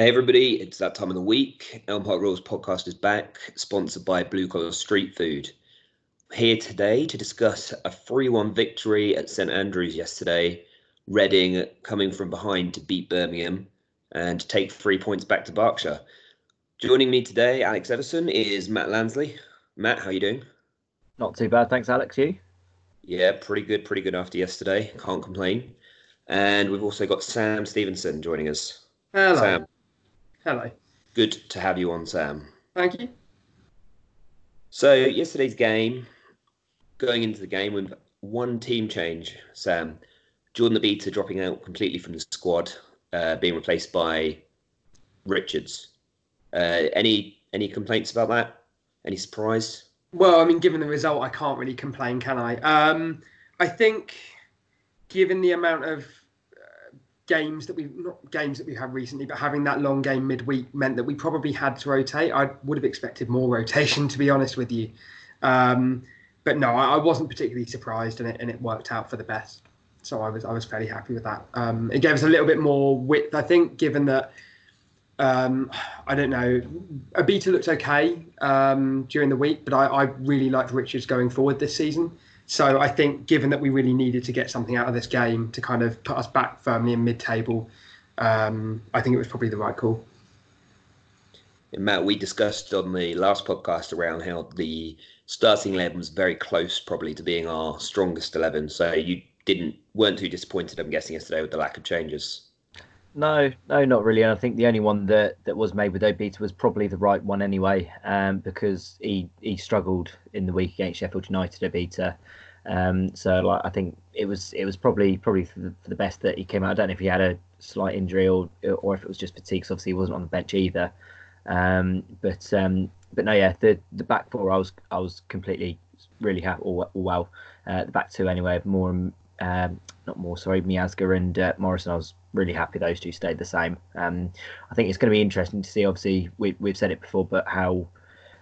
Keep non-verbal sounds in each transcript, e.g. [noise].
Hey everybody, it's that time of the week. Elm Park Rules podcast is back, sponsored by Blue Collar Street Food. Here today to discuss a 3 1 victory at St Andrews yesterday. Reading coming from behind to beat Birmingham and take three points back to Berkshire. Joining me today, Alex Everson, is Matt Lansley. Matt, how are you doing? Not too bad, thanks, Alex. You? Yeah, pretty good, pretty good after yesterday. Can't complain. And we've also got Sam Stevenson joining us. Hello. Sam, Hello. good to have you on, Sam. Thank you. So yesterday's game, going into the game with one team change, Sam. Jordan Obita dropping out completely from the squad, uh, being replaced by Richards. Uh, any any complaints about that? Any surprise? Well, I mean, given the result, I can't really complain, can I? Um, I think, given the amount of games that we've not games that we've had recently, but having that long game midweek meant that we probably had to rotate. I would have expected more rotation, to be honest with you. Um, but no, I, I wasn't particularly surprised, and it and it worked out for the best. So I was I was fairly happy with that. Um, it gave us a little bit more width, I think, given that. Um, I don't know. Obita looked okay um, during the week, but I, I really liked Richards going forward this season. So I think, given that we really needed to get something out of this game to kind of put us back firmly in mid-table, um, I think it was probably the right call. And Matt, we discussed on the last podcast around how the starting eleven was very close, probably to being our strongest eleven. So you didn't weren't too disappointed, I'm guessing, yesterday with the lack of changes. No, no, not really. And I think the only one that, that was made with Obita was probably the right one anyway, um, because he he struggled in the week against Sheffield United. Obita, um, so like I think it was it was probably probably for the, for the best that he came out. I don't know if he had a slight injury or or if it was just fatigue. 'cause obviously, he wasn't on the bench either. Um, but um, but no, yeah, the the back four, I was I was completely really happy. All, all well, uh, the back two anyway. Moore um, not Moore, sorry, Miazga and uh, Morrison. I was really happy those two stayed the same. Um, I think it's going to be interesting to see. Obviously, we, we've said it before, but how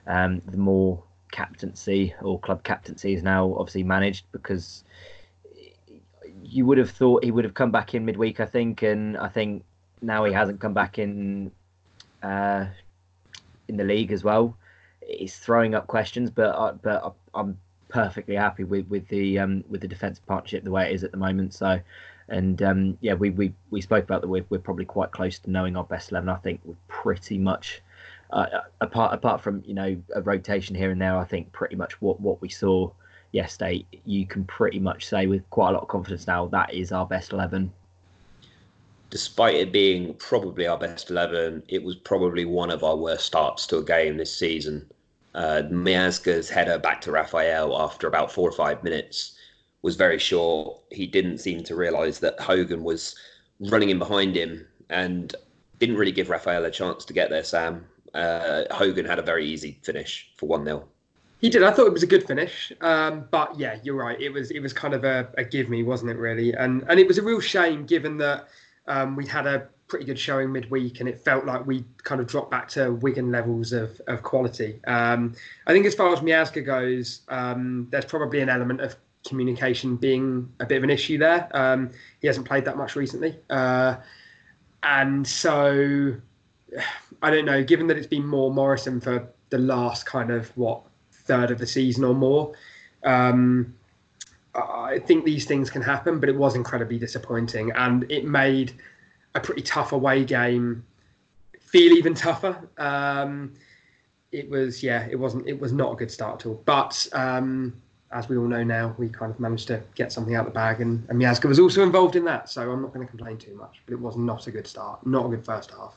um, the Moore captaincy or club captaincy is now obviously managed because you would have thought he would have come back in midweek, I think, and I think now he hasn't come back in uh, in the league as well. He's throwing up questions, but uh, but I'm perfectly happy with with the um, with the defensive partnership the way it is at the moment. So, and um, yeah, we, we we spoke about that. We're, we're probably quite close to knowing our best eleven. I think we're pretty much uh, apart apart from you know a rotation here and there. I think pretty much what what we saw yesterday, you can pretty much say with quite a lot of confidence now that is our best eleven. Despite it being probably our best eleven, it was probably one of our worst starts to a game this season. Uh, Miazga's header back to Rafael after about four or five minutes was very short. He didn't seem to realise that Hogan was running in behind him and didn't really give Rafael a chance to get there, Sam. Uh, Hogan had a very easy finish for 1 0. He did. I thought it was a good finish, um, but yeah, you're right. It was it was kind of a, a give me, wasn't it? Really, and and it was a real shame given that um, we had a pretty good showing midweek, and it felt like we kind of dropped back to Wigan levels of, of quality. Um, I think as far as Miazga goes, um, there's probably an element of communication being a bit of an issue there. Um, he hasn't played that much recently, uh, and so I don't know. Given that it's been more Morrison for the last kind of what third of the season or more. Um, I think these things can happen, but it was incredibly disappointing, and it made a pretty tough away game feel even tougher. Um, it was, yeah, it wasn't, it was not a good start at all. But um, as we all know now, we kind of managed to get something out of the bag, and, and Miazga was also involved in that. So I'm not going to complain too much, but it was not a good start, not a good first half.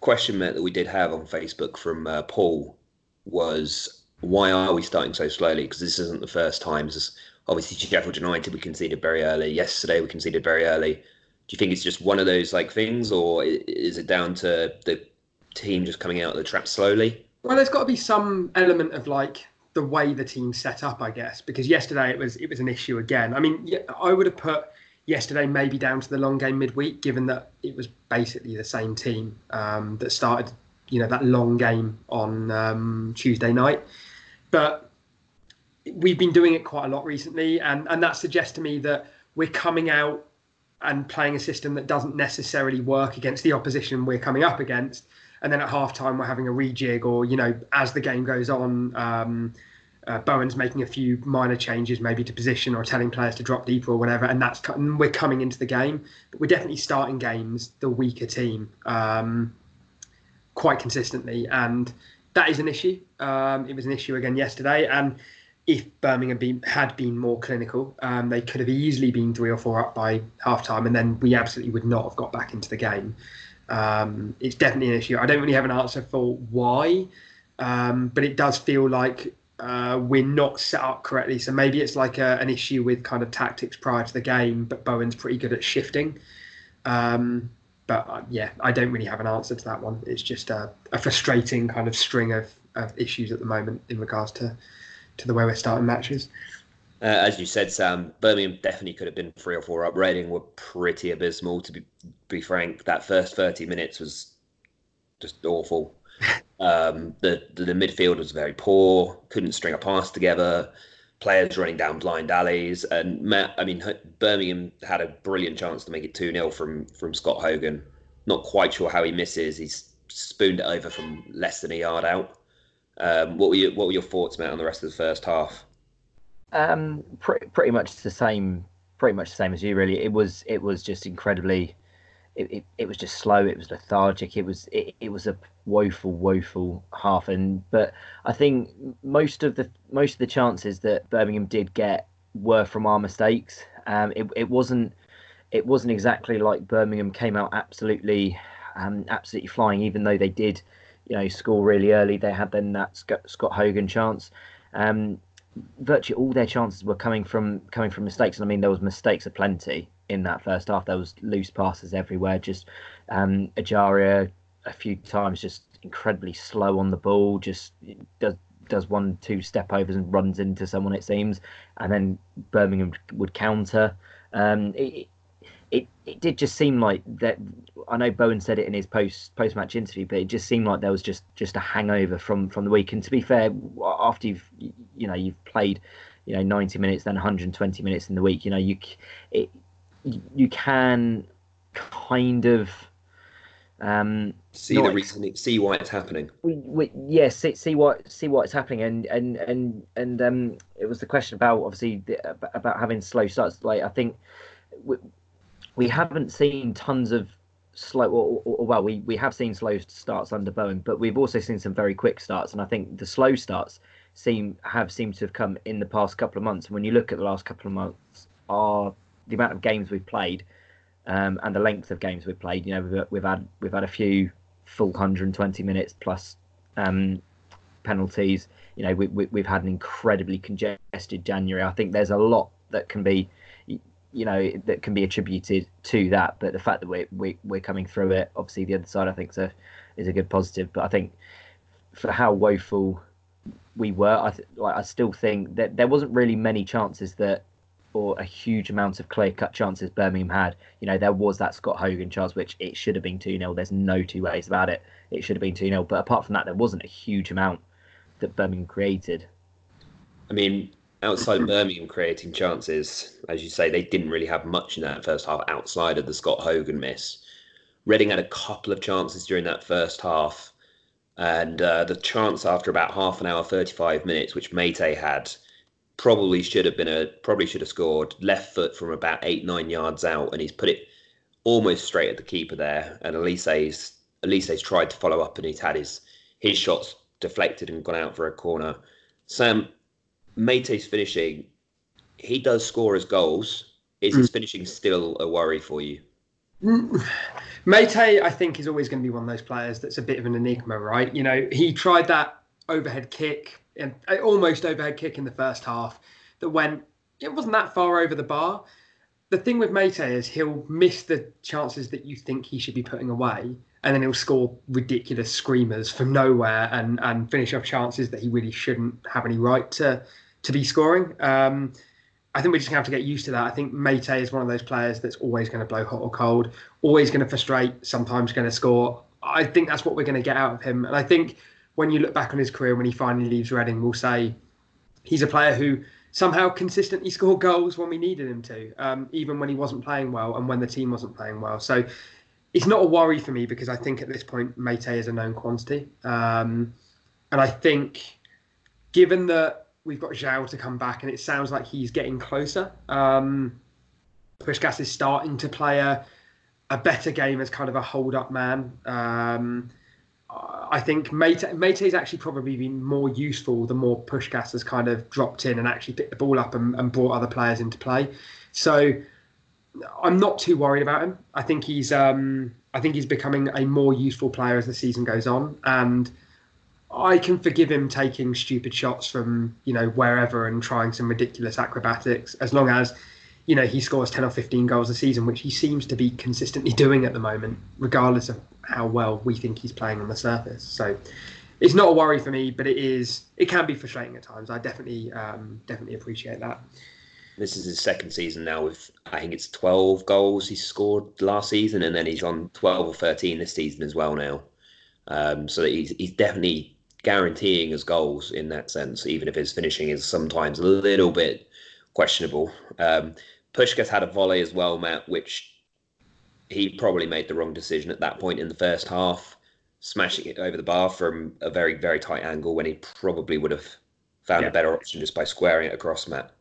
Question that we did have on Facebook from uh, Paul was why are we starting so slowly? Because this isn't the first time. Obviously Sheffield United we conceded very early. Yesterday we conceded very early. Do you think it's just one of those like things, or is it down to the team just coming out of the trap slowly? Well, there's got to be some element of like the way the team set up, I guess, because yesterday it was it was an issue again. I mean, I would have put yesterday maybe down to the long game midweek, given that it was basically the same team um, that started, you know, that long game on um, Tuesday night. But we've been doing it quite a lot recently, and and that suggests to me that we're coming out and playing a system that doesn't necessarily work against the opposition we're coming up against. And then at halftime, we're having a rejig, or you know, as the game goes on, um, uh, Bowen's making a few minor changes, maybe to position or telling players to drop deeper or whatever, and that's and we're coming into the game. But we're definitely starting games the weaker team um, quite consistently, and that is an issue. Um, it was an issue again yesterday, and if Birmingham been, had been more clinical, um, they could have easily been three or four up by half time, and then we absolutely would not have got back into the game. Um, it's definitely an issue. I don't really have an answer for why, um, but it does feel like uh, we're not set up correctly. So maybe it's like a, an issue with kind of tactics prior to the game, but Bowen's pretty good at shifting. Um, but uh, yeah, I don't really have an answer to that one. It's just a, a frustrating kind of string of, of, issues at the moment in regards to, to the way we're starting matches. Uh, as you said, Sam, Birmingham definitely could have been three or four up. Reading were pretty abysmal, to be, be frank. That first 30 minutes was just awful. Um, the, the, midfield was very poor, couldn't string a pass together. Players running down blind alleys, and Matt, I mean, Birmingham had a brilliant chance to make it two 0 from from Scott Hogan. Not quite sure how he misses. He's spooned it over from less than a yard out. Um, what were your what were your thoughts, Matt, on the rest of the first half? Um, pretty pretty much the same, pretty much the same as you. Really, it was it was just incredibly it, it, it, was just slow. It was lethargic. It was it, it was a woeful, woeful half. And but I think most of the most of the chances that Birmingham did get were from our mistakes. Um, it it wasn't it wasn't exactly like Birmingham came out absolutely um, absolutely flying. Even though they did, you know, score really early, they had then that Scott Hogan chance. Um, virtually all their chances were coming from coming from mistakes. And I mean, there was mistakes aplenty in that first half. There was loose passes everywhere. Just um, Ejaria a few times just incredibly slow on the ball. Just does does one two step overs and runs into someone it seems, and then Birmingham would counter. Um, it, it it did just seem like that. I know Bowen said it in his post post match interview, but it just seemed like there was just just a hangover from from the week. And to be fair, after you've you know you've played you know 90 minutes then 120 minutes in the week, you know you it you can kind of um, see the reason, see why it's happening. We, we, yes, see, see what see what's happening, and and and and um, it was the question about obviously the, about having slow starts. Like I think we, we haven't seen tons of slow, or, or, or, well, we we have seen slow starts under Bowen, but we've also seen some very quick starts, and I think the slow starts seem have seemed to have come in the past couple of months. And when you look at the last couple of months, our the amount of games we've played um, and the length of games we've played. You know, we've, we've had we've had a few full 120 minutes plus um, penalties. You know, we, we, we've had an incredibly congested January. I think there's a lot that can be, you know, that can be attributed to that. But the fact that we're we, we're coming through it, obviously, the other side I think is a is a good positive. But I think for how woeful we were, I th- like I still think that there wasn't really many chances that or a huge amount of clear cut chances Birmingham had. You know, there was that Scott Hogan chance, which it should have been 2 0. There's no two ways about it. It should have been 2 0. But apart from that, there wasn't a huge amount that Birmingham created. I mean, outside Birmingham creating chances, as you say, they didn't really have much in that first half outside of the Scott Hogan miss. Reading had a couple of chances during that first half. And uh, the chance after about half an hour, 35 minutes, which Meite had, probably should have been a probably should have scored left foot from about eight nine yards out, and he's put it almost straight at the keeper there. And Olise's Olise's tried to follow up, and he's had his his shots deflected and gone out for a corner. Sam Meite's finishing, he does score his goals. Is mm. his finishing still a worry for you? Mm. Meite, I think, is always going to be one of those players that's a bit of an enigma, right? You know, he tried that overhead kick an almost overhead kick in the first half that went. It wasn't that far over the bar, the thing with Meite is he'll miss the chances that you think he should be putting away, and then he'll score ridiculous screamers from nowhere and and finish off chances that he really shouldn't have any right to to be scoring. Um, I think we're just going to have to get used to that. I think Meite is one of those players that's always going to blow hot or cold, always going to frustrate, sometimes going to score. I think that's what we're going to get out of him. And I think when you look back on his career when he finally leaves Reading, we'll say he's a player who somehow consistently scored goals when we needed him to, um, even when he wasn't playing well and when the team wasn't playing well. So it's not a worry for me because I think at this point Meite is a known quantity. Um, and I think given that we've got João to come back, and it sounds like he's getting closer. Um, Puscas is starting to play a, a better game as kind of a hold up man. Um, I think Meite, Meite's actually probably been more useful the more Puscas has kind of dropped in and actually picked the ball up and, and brought other players into play. So I'm not too worried about him. I think he's um, I think he's becoming a more useful player as the season goes on, and I can forgive him taking stupid shots from you know wherever and trying some ridiculous acrobatics as long as you know he scores 10 or 15 goals a season which he seems to be consistently doing at the moment regardless of how well we think he's playing on the surface. So it's not a worry for me but it is it can be frustrating at times. I definitely um, definitely appreciate that. This is his second season now with I think it's 12 goals he scored last season and then he's on 12 or 13 this season as well now. Um, so he's, he's definitely guaranteeing his goals in that sense, even if his finishing is sometimes a little bit questionable. Um, Puscas had a volley as well, Matt, which he probably made the wrong decision at that point in the first half, smashing it over the bar from a very, very tight angle when he probably would have found yeah. a better option just by squaring it across, Matt.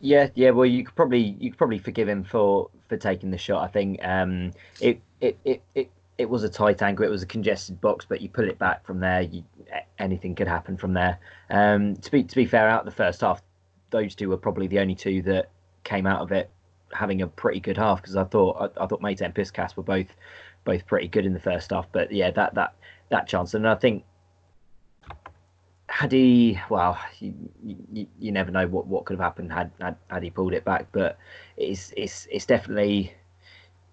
Yeah, yeah. Well, you could probably you could probably forgive him for for taking the shot. I think um, it, it it it it was a tight angle. It was a congested box, but you pull it back from there. You, anything could happen from there. Um, to be to be fair, out the first half, those two were probably the only two that came out of it having a pretty good half because I thought I, I thought Meite and Puscas were both both pretty good in the first half. But yeah, that that that chance, and I think had he well, you, you, you never know what, what could have happened had, had had he pulled it back. But it's it's it's definitely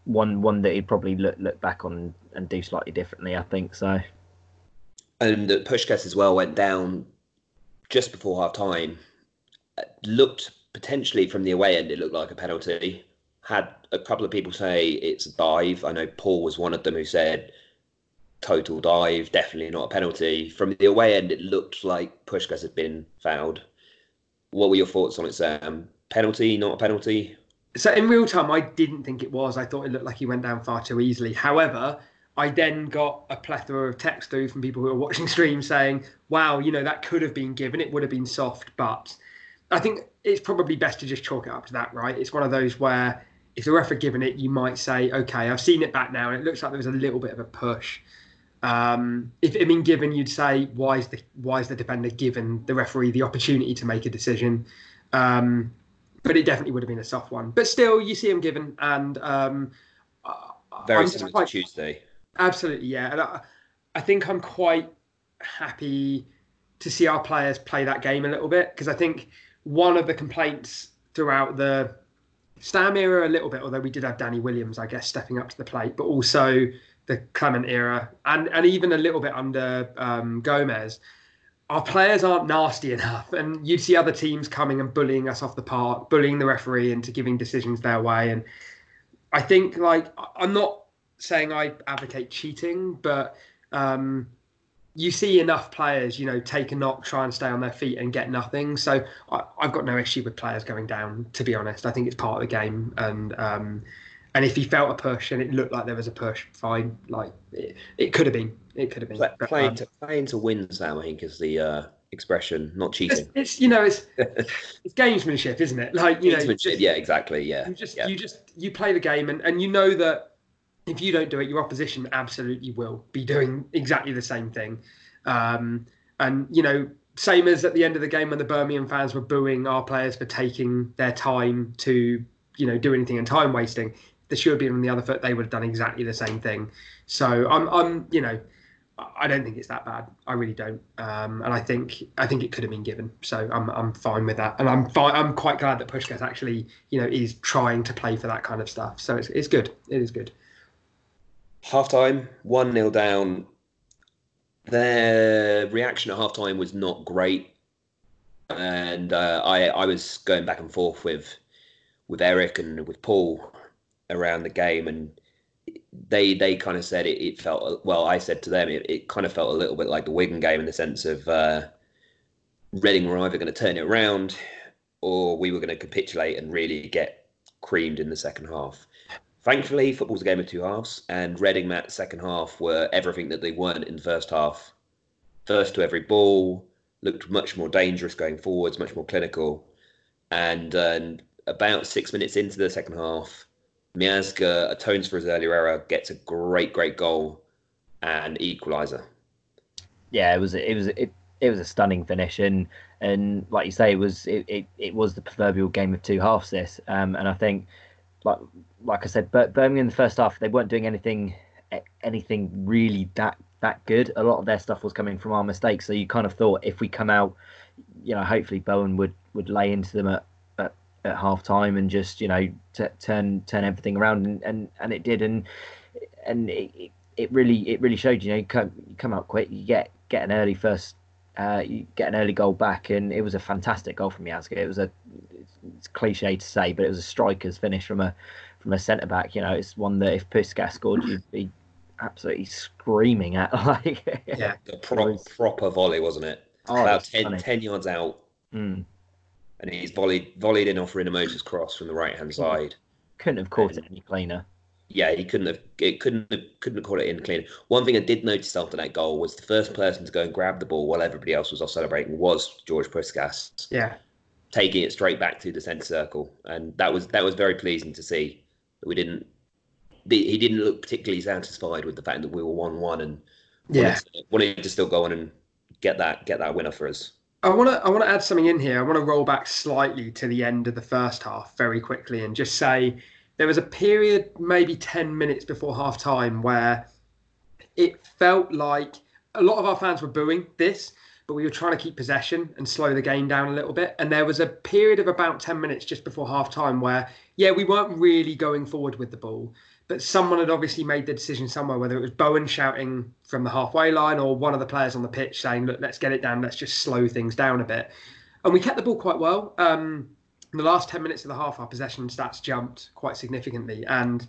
one one that he'd probably look look back on and do slightly differently. I think so. And that Puscas as well went down just before half time. Looked potentially from the away end, it looked like a penalty. Had a couple of people say it's a dive. I know Paul was one of them who said total dive, definitely not a penalty. From the away end, it looked like Puscas had been fouled. What were your thoughts on it, Sam? Penalty, not a penalty? so in real time, I didn't think it was. I thought it looked like he went down far too easily. However, I then got a plethora of text through from people who were watching [laughs] streams saying, "Wow, you know that could have been given. It would have been soft." But I think it's probably best to just chalk it up to that, right? It's one of those where if the ref had given it, you might say, "Okay, I've seen it back now, and it looks like there was a little bit of a push." Um, if it had been given, you'd say, "Why is the why is the defender given the referee the opportunity to make a decision?" Um, but it definitely would have been a soft one. But still, you see him given, and um, very I'm similar quite, to Tuesday. Absolutely, yeah. And I, I think I'm quite happy to see our players play that game a little bit because I think one of the complaints throughout the Stam era a little bit, although we did have Danny Williams, I guess, stepping up to the plate, but also the Clement era and and even a little bit under um, Gomes our players aren't nasty enough, and you'd see other teams coming and bullying us off the park, bullying the referee into giving decisions their way. And I think, like, I'm not saying I advocate cheating, but um, you see enough players, you know, take a knock, try and stay on their feet, and get nothing. So I, have got no issue with players going down. To be honest, I think it's part of the game, and um, and if he felt a push and it looked like there was a push, fine. Like it, it could have been. It could have been. Play, playing um, to playing to win, Sam. I think is the uh, expression, not cheating. It's, it's you know it's [laughs] it's gamesmanship, isn't it? Like you know, yeah, exactly, yeah. You just yeah. you just you play the game, and and you know that if you don't do it, your opposition absolutely will be doing exactly the same thing. Um, and you know, same as at the end of the game when the Birmingham fans were booing our players for taking their time to you know do anything and time wasting the have been on the other foot, they would have done exactly the same thing. So I'm, I'm, you know, I don't think it's that bad. I really don't. Um, and I think I think it could have been given. So I'm I'm fine with that. And I'm. I'm quite glad that Puscas actually you know is trying to play for that kind of stuff. So it's it's good. It is good. Half time, one 0 down. Their reaction at half time was not great, and uh, I I was going back and forth with with Eric and with Paul around the game and they they kind of said it, it felt well. I said to them it, it kind of felt a little bit like the Wigan game in the sense of uh, Reading were either going to turn it around or we were going to capitulate and really get creamed in the second half. Thankfully, football's a game of two halves, and Reading that second half were everything that they weren't in the first half. First to every ball, looked much more dangerous going forwards, much more clinical, and, and about six minutes into the second half, Miazga atones for his earlier error, gets a great, great goal and equaliser. Yeah, it was it was it, it was a stunning finish and and like you say, it was it, it, it was the proverbial game of two halves. This um, and I think like like I said, Birmingham in the first half they weren't doing anything eh, anything really that that good. A lot of their stuff was coming from our mistakes. So you kind of thought if we come out, you know, hopefully Bowen would would lay into them at at half time and just you know t- turn turn everything around and, and, and it did and and it, it really it really showed you know you come, you come out quick you get get an early first uh, you get an early goal back and it was a fantastic goal from Miazga. It was a it's cliche to say but it was a striker's finish from a from a centre back. You know it's one that if Puscas scored you'd be absolutely screaming at [laughs] like yeah. The pro- was, proper volley wasn't it? Oh, about 10, 10 yards out. Mm and he's volleyed volleyed in off Rinomhota cross from the right hand side. Couldn't have caught and, it any cleaner. Yeah, he couldn't have. It couldn't have, couldn't have caught it in clean. One thing I did notice after that goal was the first person to go and grab the ball while everybody else was off celebrating was George Puscas. Yeah, taking it straight back to the centre circle, and that was that was very pleasing to see. We didn't. He didn't look particularly satisfied with the fact that we were one-one and yeah, wanted to, wanted to still go on and get that get that winner for us. I want to I want to add something in here. I want to roll back slightly to the end of the first half very quickly and just say there was a period maybe 10 minutes before half time where it felt like a lot of our fans were booing this but we were trying to keep possession and slow the game down a little bit and there was a period of about 10 minutes just before half time where yeah we weren't really going forward with the ball but someone had obviously made the decision somewhere, whether it was Bowen shouting from the halfway line or one of the players on the pitch saying, "Look, let's get it down. Let's just slow things down a bit." And we kept the ball quite well. Um, in the last ten minutes of the half, our possession stats jumped quite significantly, and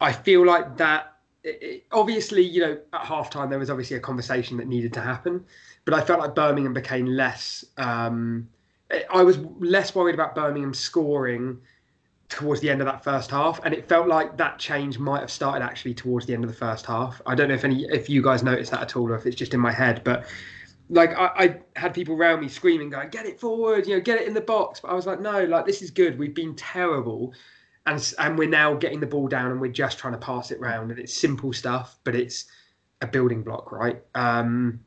I feel like that. It, it, obviously, you know, at halftime there was obviously a conversation that needed to happen, but I felt like Birmingham became less. Um, I was less worried about Birmingham scoring towards the end of that first half, and it felt like that change might have started actually towards the end of the first half. I don't know if any if you guys noticed that at all, or if it's just in my head, but like I, I had people around me screaming, going, "Get it forward! You know, get it in the box!" But I was like, "No, like this is good. We've been terrible." And, and we're now getting the ball down and we're just trying to pass it round and it's simple stuff but it's a building block right um,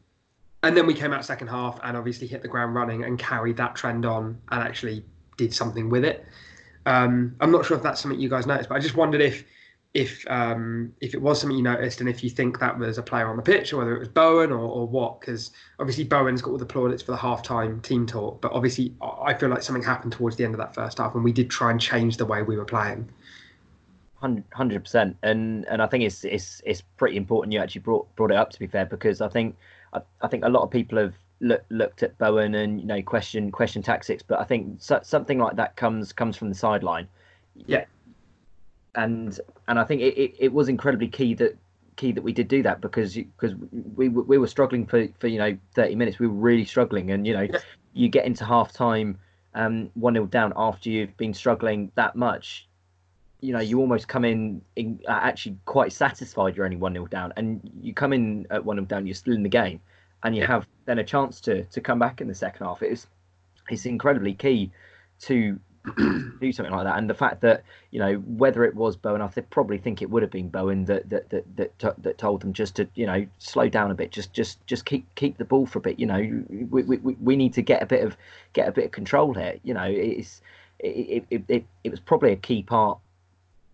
and then we came out second half and obviously hit the ground running and carried that trend on and actually did something with it um, I'm not sure if that's something you guys noticed, but I just wondered if if um, if it was something you noticed and if you think that was a player on the pitch or whether it was Bowen or, or what. Because obviously Bowen's got all the plaudits for the halftime team talk, but obviously I feel like something happened towards the end of that first half and we did try and change the way we were playing. Hundred percent, and and I think it's it's it's pretty important you actually brought brought it up to be fair because I think I, I think a lot of people have look, looked at Bowen and you know question question tactics, but I think so, something like that comes comes from the sideline. Yeah, and and I think it, it, it, was incredibly key that key that we did do that because because we we were struggling for for you know 30 minutes. We were really struggling, and you know yeah. you get into half time um, one 0 down after you've been struggling that much. You know, you almost come in, in uh, actually quite satisfied you're only 1 0 down, and you come in at 1 0 down, you're still in the game and you have then a chance to to come back in the second half. It's it's incredibly key to do something like that. And the fact that you know whether it was Bowen, I probably think it would have been Bowen that that that that, that told them just to you know slow down a bit, just just just keep keep the ball for a bit. You know, we we, we need to get a bit of get a bit of control here. You know, it's it it, it, it was probably a key part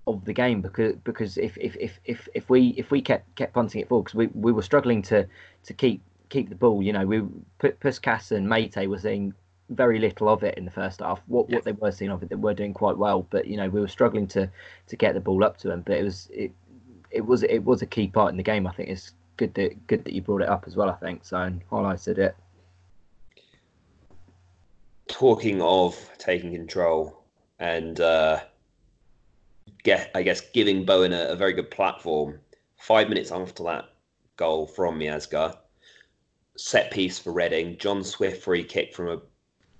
of the game because because if if, if, if, if we if we kept kept punting it forward because we, we were struggling to to keep keep the ball you know we Puscas and Meite were seeing very little of it in the first half what yeah. what they were seeing of it they were doing quite well but you know we were struggling to to get the ball up to them but it was it it was it was a key part in the game I think it's good that good that you brought it up as well I think so and highlighted it talking of taking control and uh get, I guess, giving Bowen a, a very good platform. Five minutes after that goal from Miazga, set piece for Reading, John Swift free kick from a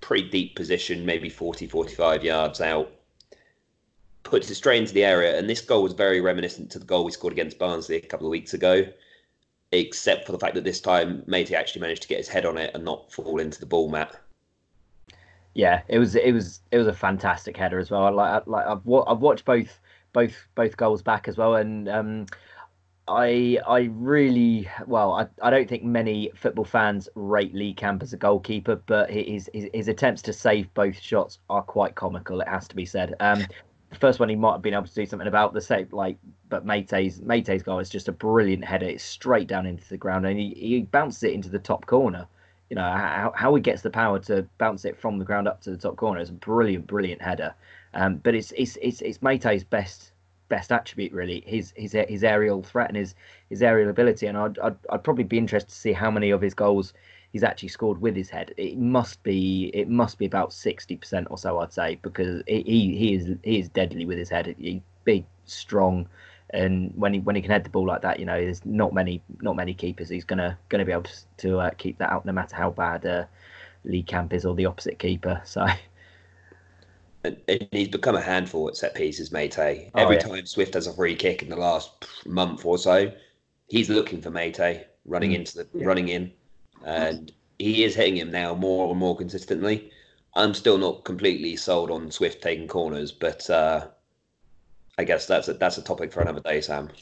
pretty deep position, maybe 40, 45 yards out, puts it straight into the area. And this goal was very reminiscent to the goal we scored against Barnsley a couple of weeks ago, except for the fact that this time Meite actually managed to get his head on it and not fall into the ball mat. Yeah, it was it was it was a fantastic header as well. Like like I've I've watched both both both goals back as well. And um, I I really well I, I don't think many football fans rate Lee Camp as a goalkeeper, but his, his his attempts to save both shots are quite comical. It has to be said. Um, the first one he might have been able to do something about the same like but Meite's Meite's goal is just a brilliant header. It's straight down into the ground and he, he bounces it into the top corner. You know how, how he gets the power to bounce it from the ground up to the top corner is a brilliant, brilliant header. Um, but it's it's it's it's Meite's best best attribute really his his his aerial threat and his his aerial ability. And I'd, I'd, I'd probably be interested to see how many of his goals he's actually scored with his head. It must be it must be about 60% or so I'd say because he he is he is deadly with his head. He's big strong and when he when he can head the ball like that you know there's not many not many keepers he's gonna gonna be able to, to uh, keep that out no matter how bad uh, Lee Camp is or the opposite keeper. [laughs] So and, he's become a handful at set pieces, Meite. Oh, Every yeah. time Swift has a free kick in the last month or so, he's looking for Meite, running mm. into the yeah. running in, and he is hitting him now more and more consistently. I'm still not completely sold on Swift taking corners, but uh, I guess that's a, that's a topic for another day, Sam. [laughs]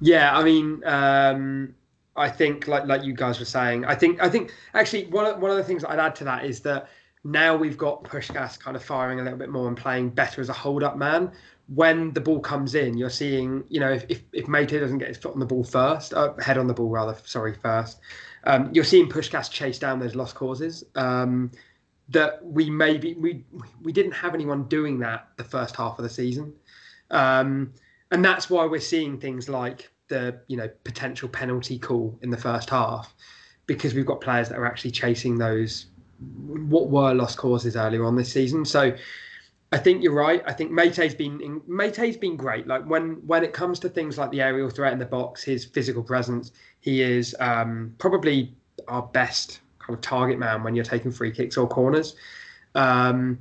Yeah, I mean, um, I think like like you guys were saying, I think I think actually one of, one of the things I'd add to that is that now we've got Puscas kind of firing a little bit more and playing better as a hold up man. When the ball comes in, you're seeing, you know, if, if, if Meite doesn't get his foot on the ball first, uh, head on the ball rather, sorry, first, um, you're seeing Puscas chase down those lost causes. Um, that we maybe we we didn't have anyone doing that the first half of the season, um, and that's why we're seeing things like the you know potential penalty call in the first half, because we've got players that are actually chasing those what were lost causes earlier on this season. So I think you're right. I think Meite's been Meite's been great. Like when when it comes to things like the aerial threat in the box, his physical presence, he is um, probably our best kind of target man when you're taking free kicks or corners. Um,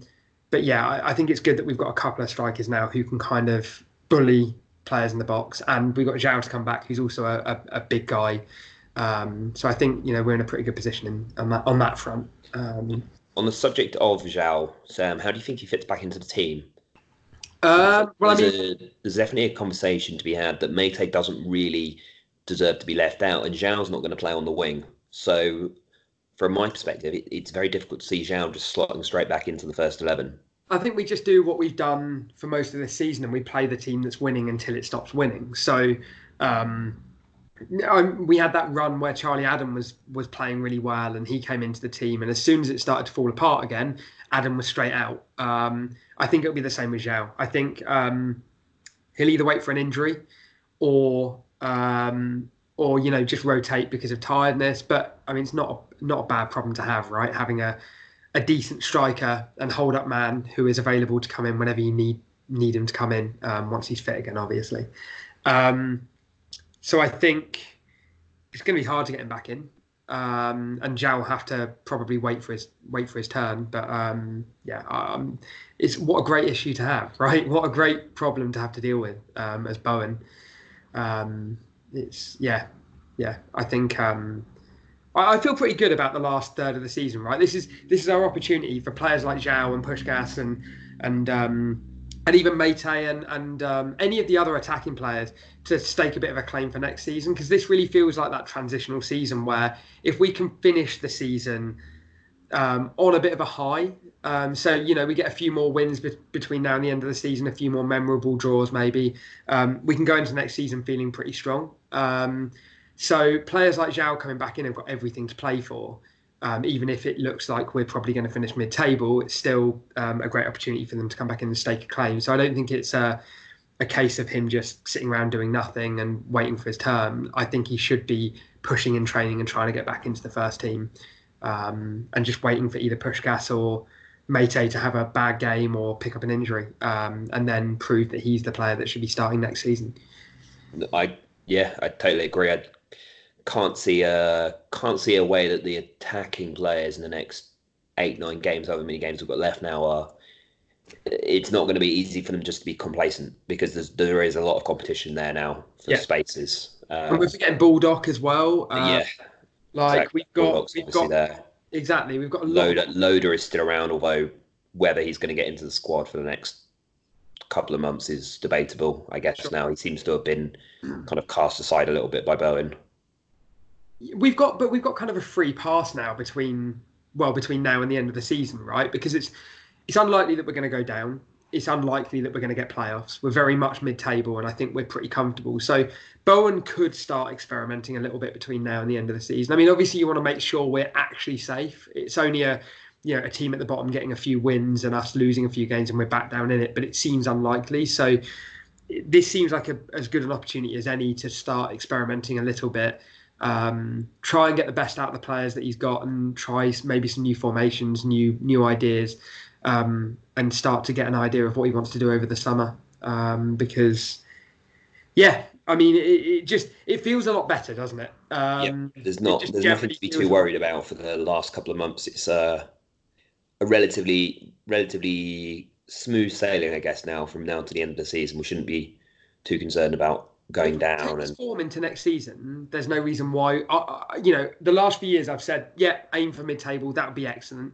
but yeah, I, I, think it's good that we've got a couple of strikers now who can kind of bully players in the box, and we've got João to come back, who's also a, a, a big guy. Um, so I think you know we're in a pretty good position in, on that on that front. Um, On the subject of João, Sam, how do you think he fits back into the team? Uh, well, there's, I mean, a, there's definitely a conversation to be had that Meite doesn't really deserve to be left out, and João's not going to play on the wing. So, from my perspective, it, it's very difficult to see João just slotting straight back into the first eleven. I think we just do what we've done for most of this season, and we play the team that's winning until it stops winning. So, um, we had that run where Charlie Adam was was playing really well, and he came into the team. And as soon as it started to fall apart again, Adam was straight out. Um, I think it'll be the same with João. I think um, he'll either wait for an injury, or um, or you know just rotate because of tiredness. But I mean, it's not a, not a bad problem to have, right? Having a a decent striker and hold up man who is available to come in whenever you need need him to come in um, once he's fit again, obviously. Um, so I think it's going to be hard to get him back in. Um, and João will have to probably wait for his wait for his turn. But um, yeah, um, it's what a great issue to have, [laughs] right? What a great problem to have to deal with um, as Bowen. Um, it's yeah, yeah. I think um, I, I, feel pretty good about the last third of the season, right? This is this is our opportunity for players like João and Puscas and and and even Meite and, and um, any of the other attacking players to stake a bit of a claim for next season because this really feels like that transitional season where if we can finish the season um, on a bit of a high. Um, so you know we get a few more wins be- between now and the end of the season, a few more memorable draws maybe. Um, we can go into next season feeling pretty strong. Um, so players like João coming back in have got everything to play for. Um, even if it looks like we're probably going to finish mid-table, it's still um, a great opportunity for them to come back in and stake a claim. So I don't think it's a, a case of him just sitting around doing nothing and waiting for his term. I think he should be pushing in training and trying to get back into the first team, um, and just waiting for either Puscas or Meite to have a bad game or pick up an injury, um, and then prove that he's the player that should be starting next season. I yeah, I totally agree. I can't see a can't see a way that the attacking players in the next eight nine games, however many games we've got left now, are. It's not going to be easy for them just to be complacent because there's, there is a lot of competition there now for yeah. spaces. Um, and we're forgetting Bulldog as well. Uh, yeah, like exactly. we've got we've got there. exactly we've got a Loader. Loader is still around, although whether he's going to get into the squad for the next couple of months is debatable. I guess sure. now he seems to have been kind of cast aside a little bit by Bowen. We've got, but we've got kind of a free pass now between well between now and the end of the season, right? Because it's it's unlikely that we're going to go down. It's unlikely that we're going to get playoffs. We're very much mid-table, and I think we're pretty comfortable. So Bowen could start experimenting a little bit between now and the end of the season. I mean, obviously, you want to make sure we're actually safe. It's only a you know a team at the bottom getting a few wins and us losing a few games, and we're back down in it. But it seems unlikely. So this seems like a, as good an opportunity as any to start experimenting a little bit um, try and get the best out of the players that he's got and try maybe some new formations, new new ideas, um, and start to get an idea of what he wants to do over the summer. Um, because, yeah, I mean, it, it, just it feels a lot better, doesn't it? Um, yeah, there's not there's nothing to be too worried about for the last couple of months. It's uh, a relatively relatively smooth sailing, I guess. Now from now to the end of the season, we shouldn't be too concerned about going down and form into next season. There's no reason why. Uh, you know, the last few years I've said, yeah, aim for mid-table. That would be excellent.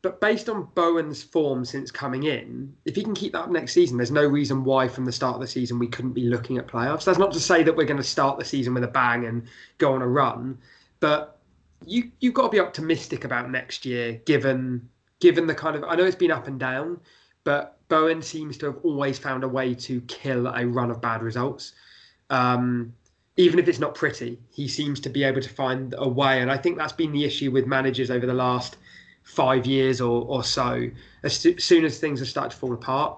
But based on Bowen's form since coming in, if he can keep that up next season, there's no reason why from the start of the season we couldn't be looking at playoffs. That's not to say that we're going to start the season with a bang and go on a run, but you you've got to be optimistic about next year, given given the kind of I know it's been up and down, but Bowen seems to have always found a way to kill a run of bad results. Um, even if it's not pretty, he seems to be able to find a way. And I think that's been the issue with managers over the last five years or, or so. As soon as things have started to fall apart,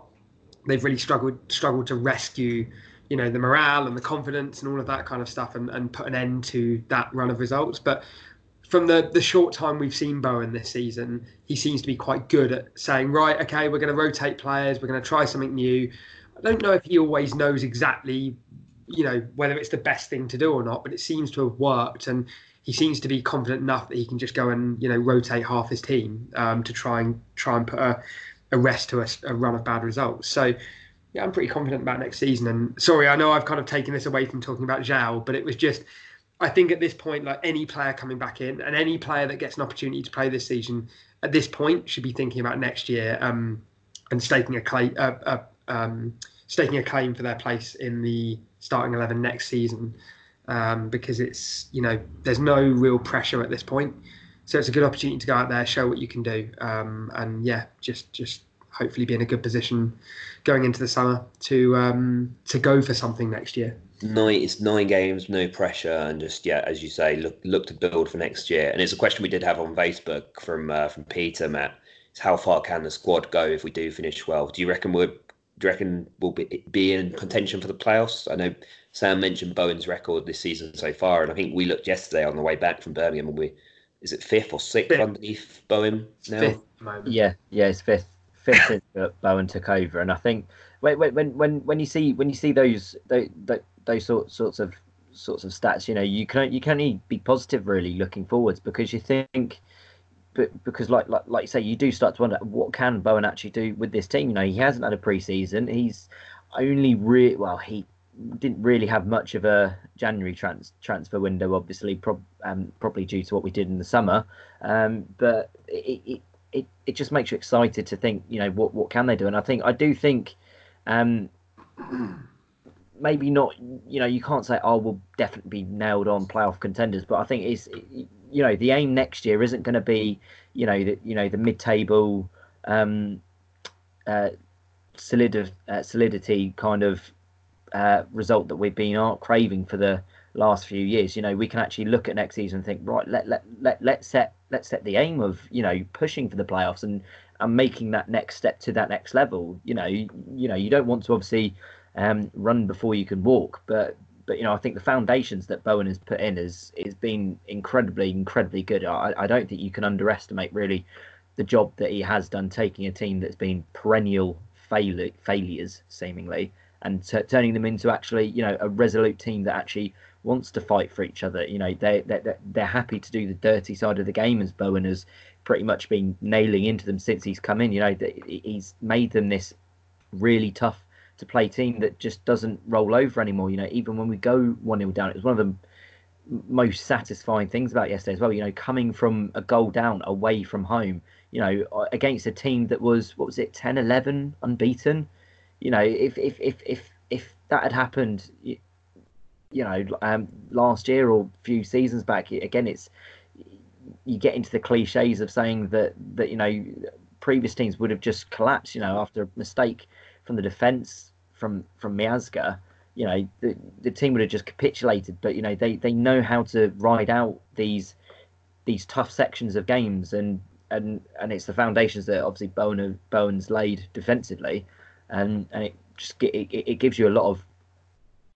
they've really struggled struggled to rescue, you know, the morale and the confidence and all of that kind of stuff, and, and put an end to that run of results. But from the the short time we've seen Bowen this season, he seems to be quite good at saying, right, okay, we're going to rotate players, we're going to try something new. I don't know if he always knows exactly you know whether it's the best thing to do or not, but it seems to have worked, and he seems to be confident enough that he can just go and you know rotate half his team um, to try and try and put a, a rest to a, a, run of bad results. So yeah, I'm pretty confident about next season. And sorry, I know I've kind of taken this away from talking about João, but it was just I think at this point, like any player coming back in and any player that gets an opportunity to play this season at this point should be thinking about next year um, and staking a claim, uh, uh, um, staking a claim for their place in the starting 11 next season um, because it's you know there's no real pressure at this point. So it's a good opportunity to go out there show what you can do um, and yeah just just hopefully be in a good position going into the summer to um, to go for something next year. Nine it's nine games no pressure and just yeah as you say look look to build for next year. And it's a question we did have on facebook from uh, from peter matt. It's how far can the squad go if we do finish 12 do you reckon we're do you reckon will be, be in contention for the playoffs? I know Sam mentioned Bowen's record this season so far, and I think we looked yesterday on the way back from Birmingham, and we is it fifth or sixth fifth. underneath Bowen now? Fifth yeah, yeah, it's fifth. Fifth since Bowen took over, and I think when when when when you see when you see those those, those sorts sorts of sorts of stats, you know, you can you can only be positive really looking forwards because you think because like, like like you say, you do start to wonder what can Bowen actually do with this team. You know, he hasn't had a preseason. He's only really well, he didn't really have much of a January trans- transfer window, obviously, prob- um, probably due to what we did in the summer. Um, but it, it, it it just makes you excited to think, you know, what what can they do? And I think I do think, um, maybe not. You know, you can't say, "Oh, we'll definitely be nailed on playoff contenders," but I think it's you know the aim next year isn't going to be you know the you know the mid-table um, uh, solid, uh, solidity kind of uh, result that we've been craving for the last few years. You know, we can actually look at next season and think, right, let let let let's set let's set the aim of you know pushing for the playoffs and and making that next step to that next level. You know, you, you know, you don't want to obviously um, run before you can walk, but but you know, I think the foundations that Bowen has put in has is been incredibly incredibly good. I, I don't think you can underestimate really the job that he has done taking a team that's been perennial fail- failures seemingly and t- turning them into actually you know a resolute team that actually wants to fight for each other. You know, they they they're happy to do the dirty side of the game as Bowen has pretty much been nailing into them since he's come in. You know, he's made them this really tough to play team that just doesn't roll over anymore. You know, even when we go one 0 down, it was one of the most satisfying things about yesterday as well. You know, coming from a goal down away from home, you know, against a team that was what was it 10-11 unbeaten. You know, if if if if if that had happened, you know, um, last year or a few seasons back, again, it's you get into the cliches of saying that that you know previous teams would have just collapsed. You know, after a mistake from the defence from from Miazga, you know, the the team would have just capitulated. But you know, they they know how to ride out these these tough sections of games, and and and it's the foundations that obviously Bowen Bowen's laid defensively, and and it just it, it gives you a lot of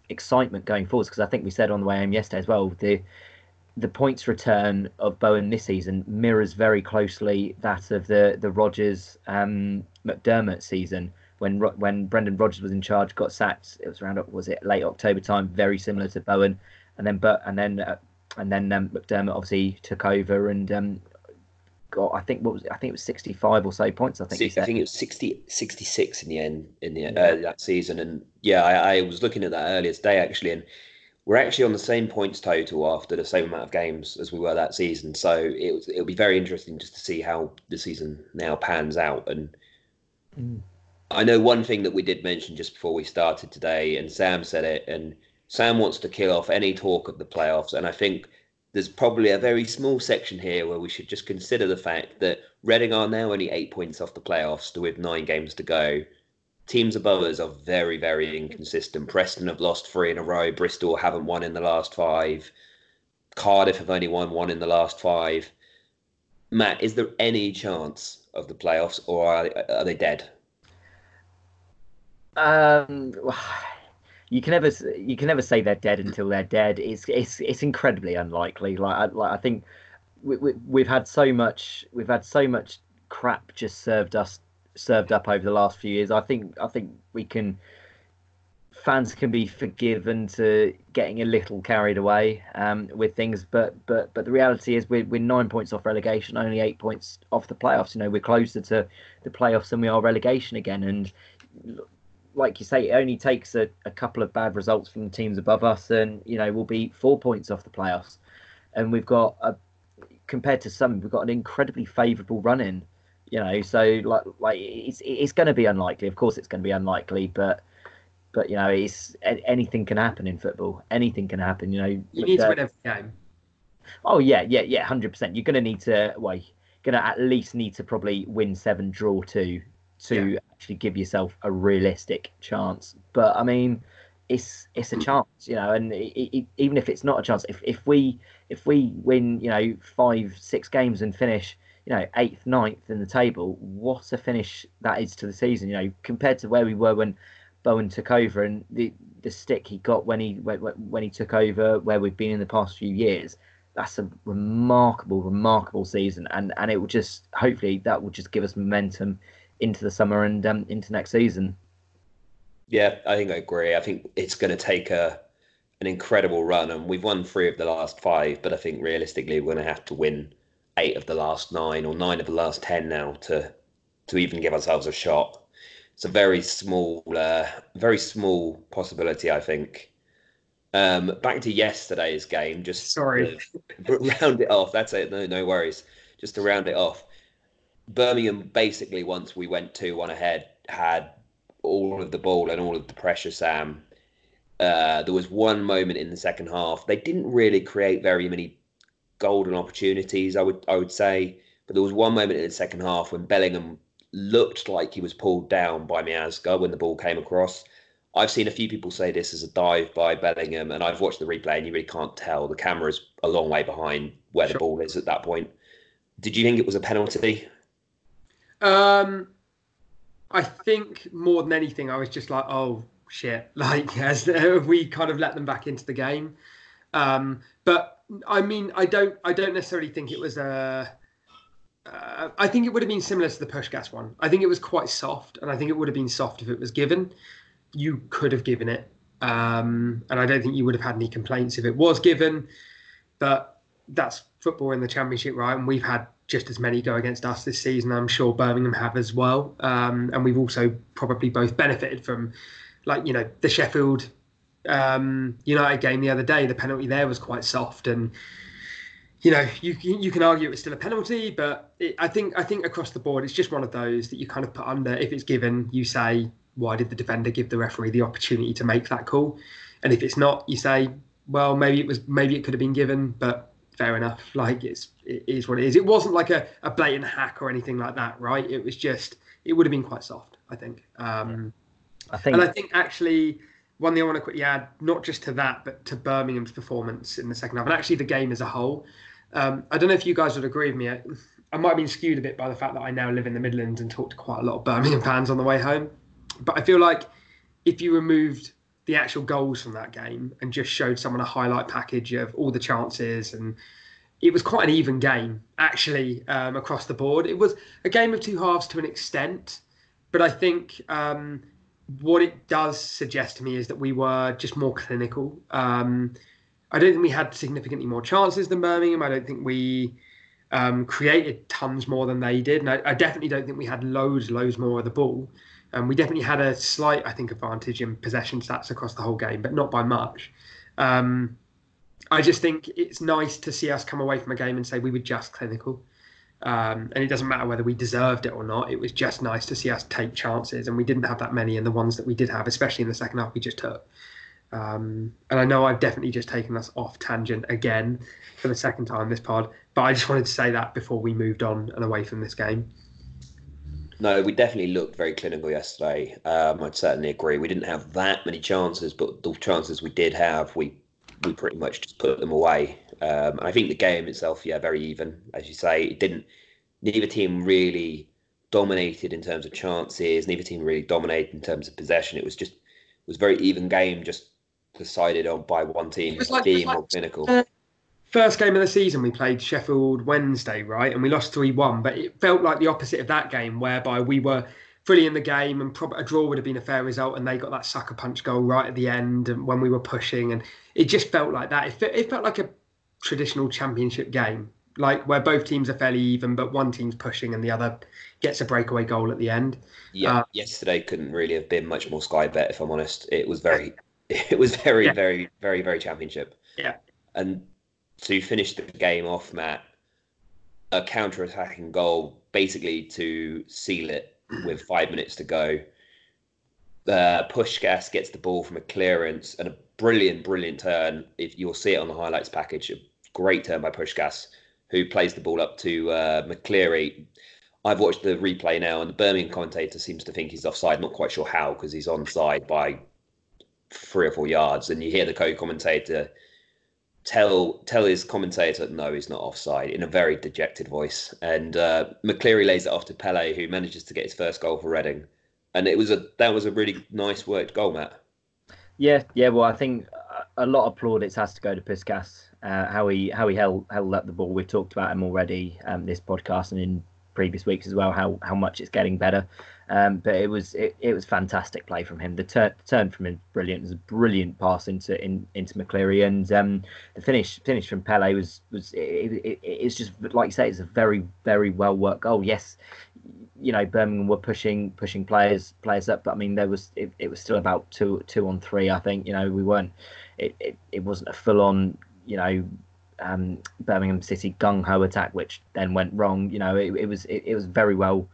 excitement going forwards because I think we said on the way home yesterday as well the the points return of Bowen this season mirrors very closely that of the the Rodgers um, McDermott season when when Brendan Rodgers was in charge got sacked it was around was it late October time very similar to Bowen and then but and then uh, and then um, McDermott obviously took over and um, got I think what was it? I think it was 65 or so points I think I think it was 60 66 in the end in the yeah. uh, that season and yeah I, I was looking at that earlier today actually and we're actually on the same points total after the same amount of games as we were that season so it was, it'll be very interesting just to see how the season now pans out and mm. I know one thing that we did mention just before we started today and Sam said it and Sam wants to kill off any talk of the playoffs and I think there's probably a very small section here where we should just consider the fact that Reading are now only eight points off the playoffs with nine games to go. Teams above us are very, very inconsistent. Preston have lost three in a row. Bristol haven't won in the last five. Cardiff have only won one in the last five. Matt, is there any chance of the playoffs, or are, are they dead? Um, [sighs] you can never you can never say they're dead until they're dead. It's it's it's incredibly unlikely. Like I, like I think we, we, we've had so much we've had so much crap just served us served up over the last few years. I think I think we can fans can be forgiven to getting a little carried away um, with things, but but but the reality is we're, we're nine points off relegation, only eight points off the playoffs. You know, we're closer to the playoffs than we are relegation again, and like you say, it only takes a, a couple of bad results from the teams above us, and you know we'll be four points off the playoffs. And we've got a compared to some, we've got an incredibly favourable run in. You know, so like like it's it's going to be unlikely. Of course, it's going to be unlikely, but but you know, it's anything can happen in football. Anything can happen. You know, you need to win every game. Oh yeah, yeah, yeah, hundred percent. You're going to need to well, you're going to at least need to probably win seven, draw two to yeah. actually give yourself a realistic chance. But I mean, it's it's a mm. chance, you know, and it, it, even if it's not a chance, if if we if we win, you know, five six games and finish, you know, eighth, ninth in the table, what a finish that is to the season, you know, compared to where we were when Bowen took over and the the stick he got when he when, when he took over, where we've been in the past few years. That's a remarkable, remarkable season, and and it will just hopefully that will just give us momentum into the summer and um, into next season. Yeah, I think I agree. I think it's going to take a an incredible run, and we've won three of the last five. But I think realistically, we're going to have to win eight of the last nine or nine of the last ten now to to even give ourselves a shot. It's a very small, uh, very small possibility, I think. Um, back to yesterday's game, just sorry, to round it off. That's it. No, no worries. Just to round it off. Birmingham basically once we went two one ahead had all of the ball and all of the pressure. Sam, Uh, there was one moment in the second half. They didn't really create very many golden opportunities, I would I would say. But there was one moment in the second half when Bellingham looked like he was pulled down by Miazga when the ball came across. I've seen a few people say this is a dive by Bellingham, and I've watched the replay, and you really can't tell. The camera's a long way behind where sure. the ball is at that point. Did you think it was a penalty? Um, I think more than anything, I was just like, oh shit, [laughs] like as we kind of let them back into the game. Um, but I mean, I don't, I don't necessarily think it was a. Uh, I think it would have been similar to the Puscas one. I think it was quite soft, and I think it would have been soft if it was given. You could have given it, um, and I don't think you would have had any complaints if it was given. But that's football in the Championship, right? And we've had just as many go against us this season. I'm sure Birmingham have as well, um, and we've also probably both benefited from, like you know, the Sheffield um, United game the other day. The penalty there was quite soft, and you know, you you can argue it's still a penalty, but it, I think I think across the board, it's just one of those that you kind of put under. If it's given, you say, why did the defender give the referee the opportunity to make that call? And if it's not, you say, well, maybe it was maybe it could have been given, but fair enough. Like it's it is what it is. It wasn't like a, a blatant hack or anything like that, right? It was just it would have been quite soft, I think. Um, I think, and I think actually one thing I want to quickly add, not just to that, but to Birmingham's performance in the second half, and actually the game as a whole. Um, I don't know if you guys would agree with me. I, I might have been skewed a bit by the fact that I now live in the Midlands and talk to quite a lot of Birmingham fans on the way home. But I feel like if you removed the actual goals from that game and just showed someone a highlight package of all the chances and it was quite an even game actually um, across the board. It was a game of two halves to an extent, but I think um, what it does suggest to me is that we were just more clinical. Um, I don't think we had significantly more chances than Birmingham. I don't think we um, created tons more than they did, and I, I, definitely don't think we had loads, loads more of the ball. Um, we definitely had a slight, I think, advantage in possession stats across the whole game, but not by much. Um, I just think it's nice to see us come away from a game and say we were just clinical. Um, and it doesn't matter whether we deserved it or not. It was just nice to see us take chances, and we didn't have that many. And the ones that we did have, especially in the second half, we just took. Um, and I know I've definitely just taken us off tangent again for the second time this pod, but I just wanted to say that before we moved on and away from this game. No, we definitely looked very clinical yesterday. Um, I'd certainly agree. We didn't have that many chances, but the chances we did have, we we pretty much just put them away. Um, I think the game itself, yeah, very even, as you say. It didn't. Neither team really dominated in terms of chances. Neither team really dominated in terms of possession. It was just it was very even game, just decided on by one team like, being like, more clinical. Uh, first game of the season, we played Sheffield Wednesday, right, and we lost three one. But it felt like the opposite of that game, whereby we were fully in the game, and probably a draw would have been a fair result. And they got that sucker punch goal right at the end, and when we were pushing, and it just felt like that. It, felt, it felt like a traditional championship game, like where both teams are fairly even, but one team's pushing and the other gets a breakaway goal at the end. Yeah, uh, yesterday couldn't really have been much more sky bet, if I'm honest. It was very, [laughs] it was very, yeah. very, very, very championship. Yeah. And to finish the game off, Matt, a counter-attacking goal, basically to seal it with [clears throat] five minutes to go. Uh, Puscas gets the ball from a clearance and a brilliant, brilliant turn. If you'll see it on the highlights package, a great turn by Puscas, who plays the ball up to uh, McCleary. I've watched the replay now, and the Birmingham commentator seems to think he's offside. Not quite sure how, because he's onside by three or four yards. And you hear the co-commentator tell tell his commentator no, he's not offside in a very dejected voice. And uh, McCleary lays it off to Pele, who manages to get his first goal for Reading. And it was a that was a really nice worked goal, Matt. Yeah, yeah. Well, I think a lot of plaudits has to go to Puscas. Uh, how he how he held held up the ball. We've talked about him already um, this podcast and in previous weeks as well. How how much it's getting better. Um, but it was it, it was fantastic play from him. The turn turn from him brilliant. It was a brilliant pass into in, into McCleary, and um, the finish finish from Pele was was it, it, it's just like you say, it's a very very well worked goal. Yes, you know Birmingham were pushing pushing players players up, but I mean there was it, it was still about two two on three. I think you know we weren't it it, it wasn't a full on you know um, Birmingham City gung ho attack, which then went wrong. You know it, it was it was very well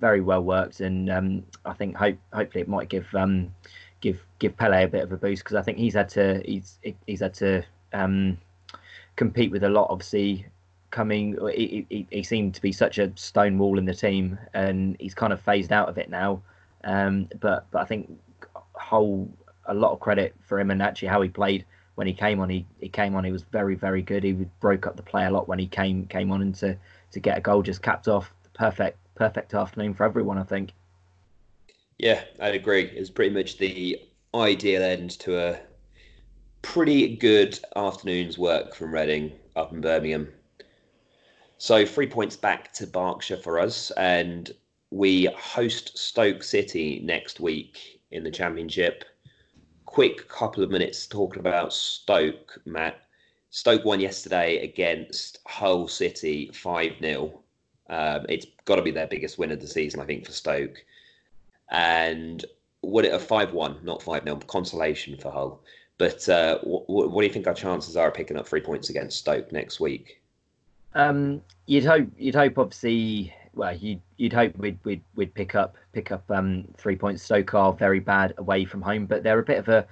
very well worked, and um, I think hope hopefully it might give um, give give Pele a bit of a boost because I think he's had to he's he's had to um, compete with a lot. Obviously, coming he, he, he, seemed to be such a stone wall in the team, and he's kind of phased out of it now. Um, but but I think whole a lot of credit for him and actually how he played when he came on. He, he came on. He was very very good. He broke up the play a lot when he came came on and to to get a goal just capped off. Perfect perfect afternoon for everyone. I think. Yeah, I'd agree. It was pretty much the ideal end to a pretty good afternoon's work from Reading up in Birmingham. So three points back to Berkshire for us, and we host Stoke City next week in the Championship. Quick couple of minutes talking about Stoke, Matt. Stoke won yesterday against Hull City 5 0. Um, it's got to be their biggest win of the season, I think, for Stoke. And what it a 5 1, not 5 0, consolation for Hull. But uh, what, what do you think our chances are of picking up three points against Stoke next week? Um, you'd hope. You'd hope. Obviously, well, you'd you'd hope we'd we'd, we'd pick up pick up um, three points. Stoke are very bad away from home, but they're a bit of a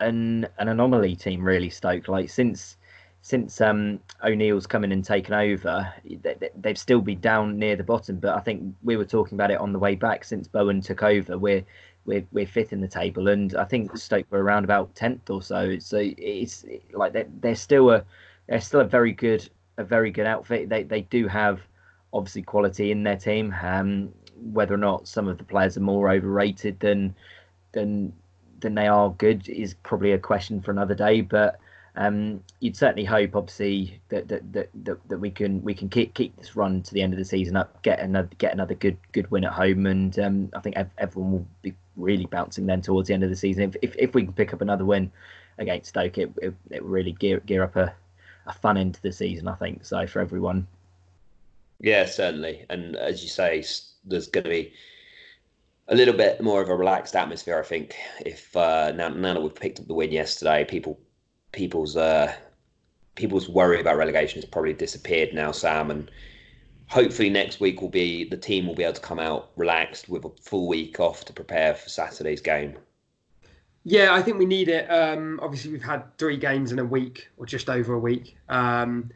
an an anomaly team, really. Stoke, like since since um, O'Neill's come in and taken over, they, they've still been down near the bottom. But I think we were talking about it on the way back. Since Bowen took over, we're we're, we're fifth in the table, and I think Stoke were around about tenth or so. So it's like they're, they're still a they're still a very good a very good outfit. They they do have obviously quality in their team. Um, whether or not some of the players are more overrated than than than they are good is probably a question for another day. But um, you'd certainly hope, obviously, that that, that that we can we can keep keep this run to the end of the season up, get another get another good good win at home, and um, I think everyone will be really bouncing then towards the end of the season. If if, if we can pick up another win against Stoke, it it, it really gear gear up a, a fun end to the season. I think so for everyone. Yeah, certainly, and as you say, there's going to be a little bit more of a relaxed atmosphere. I think if uh, now now that we've picked up the win yesterday, people people's uh, people's worry about relegation has probably disappeared now, Sam, and hopefully next week will be the team will be able to come out relaxed with a full week off to prepare for Saturday's game. Yeah, I think we need it. Um, obviously, we've had three games in a week or just over a week. Um,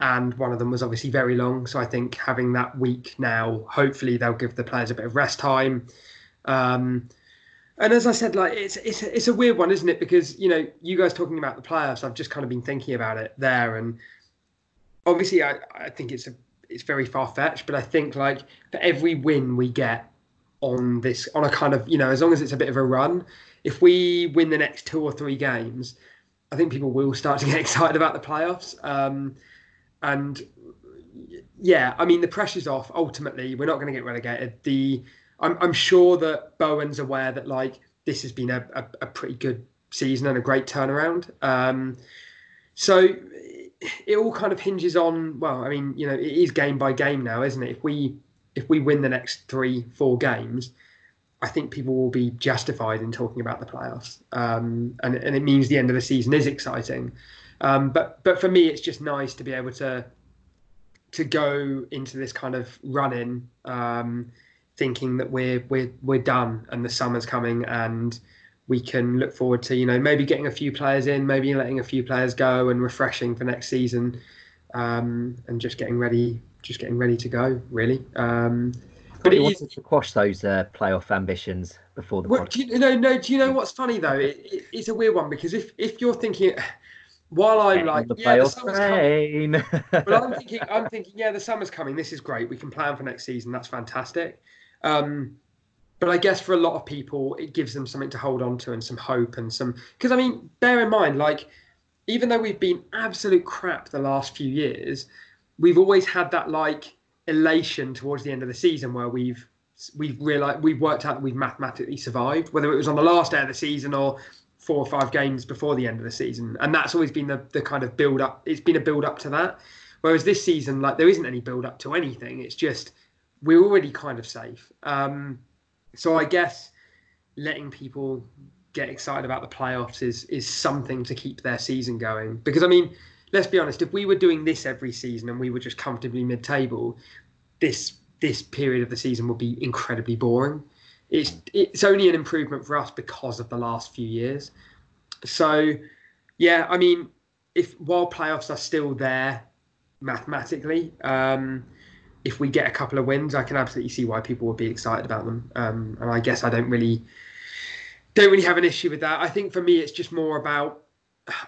and one of them was obviously very long. So I think having that week now, hopefully, they'll give the players a bit of rest time. Um, and as I said, like it's it's it's a weird one, isn't it? Because you know, you guys talking about the playoffs, I've just kind of been thinking about it there, and obviously, I I think it's a it's very far fetched, but I think like for every win we get on this on a kind of you know as long as it's a bit of a run, if we win the next two or three games, I think people will start to get [laughs] excited about the playoffs. Um, and yeah, I mean the pressure's off. Ultimately, we're not going to get relegated. The I'm, I'm sure that Bowen's aware that like this has been a, a, a pretty good season and a great turnaround. Um, so it all kind of hinges on well, I mean, you know, it is game by game now, isn't it? If we if we win the next three, four games, I think people will be justified in talking about the playoffs, um, and and it means the end of the season is exciting. Um, but but for me, it's just nice to be able to to go into this kind of run in um, thinking that we're we're we're done and the summer's coming and we can look forward to you know maybe getting a few players in, maybe letting a few players go and refreshing for next season, um, and just getting ready, just getting ready to go really. Um, but it wanted to quash those uh, playoff ambitions before the. Well, do you, no, no. Do you know what's funny though? It, it, it's a weird one because if if you're thinking, [sighs] while I'm like, the yeah, the summer's coming. but I'm [laughs] thinking, I'm thinking, yeah, the summer's coming. This is great. We can plan for next season. That's fantastic. Um, but I guess for a lot of people, it gives them something to hold on to and some hope and some. Because I mean, bear in mind, like, even though we've been absolute crap the last few years, we've always had that like elation towards the end of the season where we've we've realized we've worked out that we've mathematically survived, whether it was on the last day of the season or four or five games before the end of the season, and that's always been the the kind of build up. It's been a build up to that. Whereas this season, like there isn't any build up to anything. It's just we're already kind of safe. Um, so I guess letting people get excited about the playoffs is is something to keep their season going. Because I mean, let's be honest, if we were doing this every season and we were just comfortably mid-table, this this period of the season would be incredibly boring. it's it's only an improvement for us because of the last few years. So, yeah, I mean, if while playoffs are still there mathematically, um, if we get a couple of wins, I can absolutely see why people would be excited about them. Um, and I guess I don't really don't really have an issue with that. I think for me, it's just more about.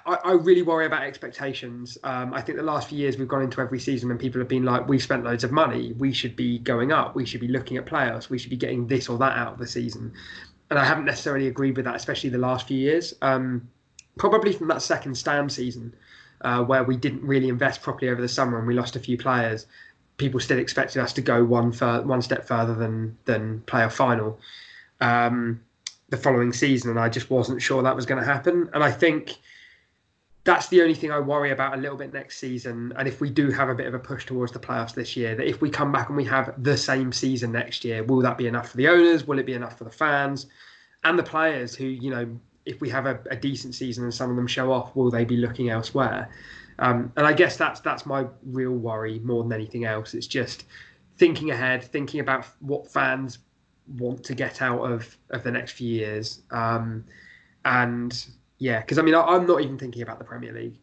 I, I really worry about expectations. Um, I think the last few years we've gone into every season when people have been like, "We've spent loads of money. We should be going up. We should be looking at playoffs. We should be getting this or that out of the season." And I haven't necessarily agreed with that, especially the last few years. Um, probably from that second Stam season, uh, where we didn't really invest properly over the summer and we lost a few players. People still expected us to go one fur- one step further than than play a final um, the following season, and I just wasn't sure that was going to happen. And I think that's the only thing I worry about a little bit next season. And if we do have a bit of a push towards the playoffs this year, that if we come back and we have the same season next year, will that be enough for the owners? Will it be enough for the fans and the players who, you know, if we have a, a decent season and some of them show off, will they be looking elsewhere? Um, and I guess that's that's my real worry more than anything else. It's just thinking ahead, thinking about what fans want to get out of of the next few years. Um, and yeah, because I mean, I, am not even thinking about the Premier League,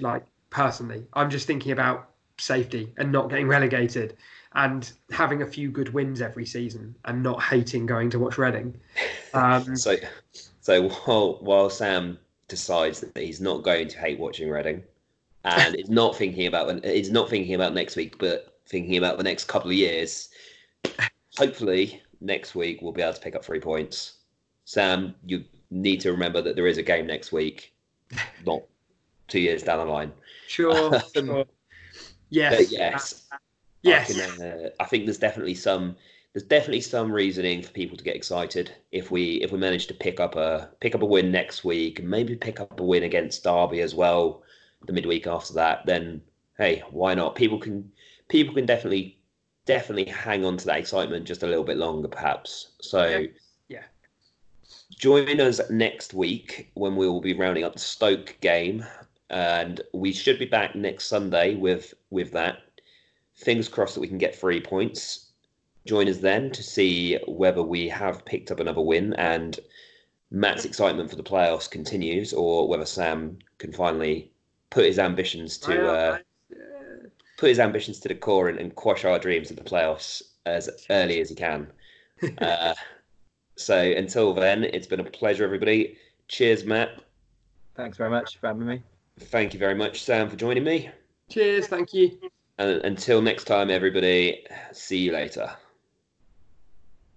like personally. I'm just thinking about safety and not getting [laughs] relegated and having a few good wins every season and not hating going to watch Reading. Um, [laughs] so, so while while Sam decides that he's not going to hate watching Reading, and is not thinking about is not thinking about next week, but thinking about the next couple of years. Hopefully, next week we'll be able to pick up three points. Sam, you need to remember that there is a game next week, not two years down the line. Sure. [laughs] sure. Yes. yes. Yes. I, can, uh, I think there's definitely some there's definitely some reasoning for people to get excited if we if we manage to pick up a pick up a win next week and maybe pick up a win against Derby as well the midweek after that then hey why not? People can people can definitely definitely hang on to that excitement just a little bit longer perhaps. So yeah, yeah. join us next week when we will be rounding up the Stoke game and we should be back next Sunday with with that. Fingers crossed that we can get three points. Join us then to see whether we have picked up another win and Matt's excitement for the playoffs continues, or whether Sam can finally put his ambitions to uh, put his ambitions to the core and, and, quash our dreams of the playoffs as early as he can. [laughs] uh, so until then, it's been a pleasure, everybody. Cheers, Matt. Thanks very much for having me. Thank you very much, Sam, for joining me. Cheers. Thank you. And until next time, everybody, see you later.